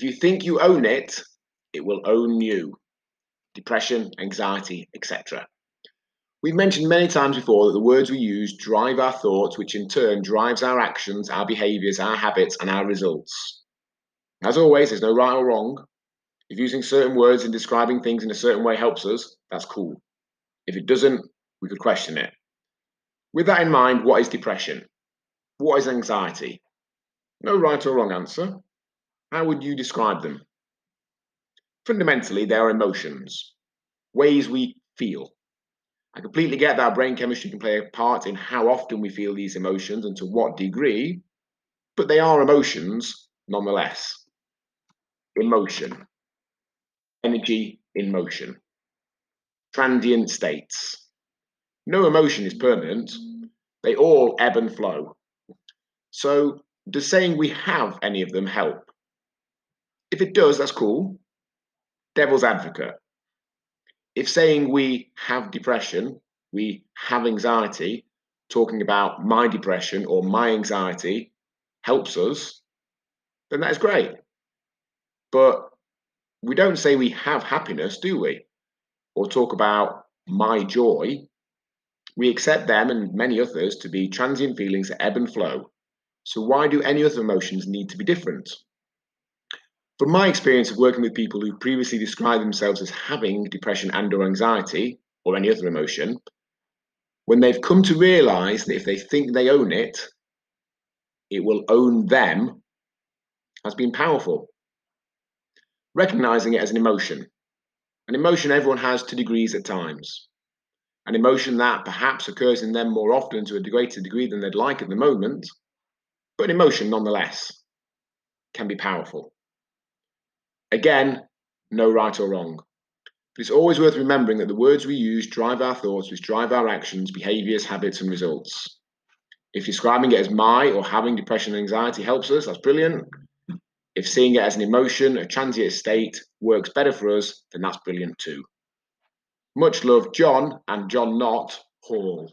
If you think you own it, it will own you. Depression, anxiety, etc. We've mentioned many times before that the words we use drive our thoughts, which in turn drives our actions, our behaviours, our habits, and our results. As always, there's no right or wrong. If using certain words and describing things in a certain way helps us, that's cool. If it doesn't, we could question it. With that in mind, what is depression? What is anxiety? No right or wrong answer. How would you describe them? Fundamentally, they are emotions, ways we feel. I completely get that brain chemistry can play a part in how often we feel these emotions and to what degree, but they are emotions nonetheless. Emotion, energy in motion, transient states. No emotion is permanent, they all ebb and flow. So, does saying we have any of them help? If it does, that's cool. Devil's advocate. If saying we have depression, we have anxiety, talking about my depression or my anxiety helps us, then that is great. But we don't say we have happiness, do we? Or talk about my joy. We accept them and many others to be transient feelings that ebb and flow. So, why do any other emotions need to be different? From my experience of working with people who previously described themselves as having depression and or anxiety or any other emotion, when they've come to realize that if they think they own it, it will own them, has been powerful. Recognizing it as an emotion. An emotion everyone has to degrees at times. An emotion that perhaps occurs in them more often to a greater degree than they'd like at the moment, but an emotion nonetheless can be powerful. Again, no right or wrong. But it's always worth remembering that the words we use drive our thoughts, which drive our actions, behaviours, habits, and results. If describing it as my or having depression and anxiety helps us, that's brilliant. If seeing it as an emotion, a transient state, works better for us, then that's brilliant too. Much love, John and John Not Hall.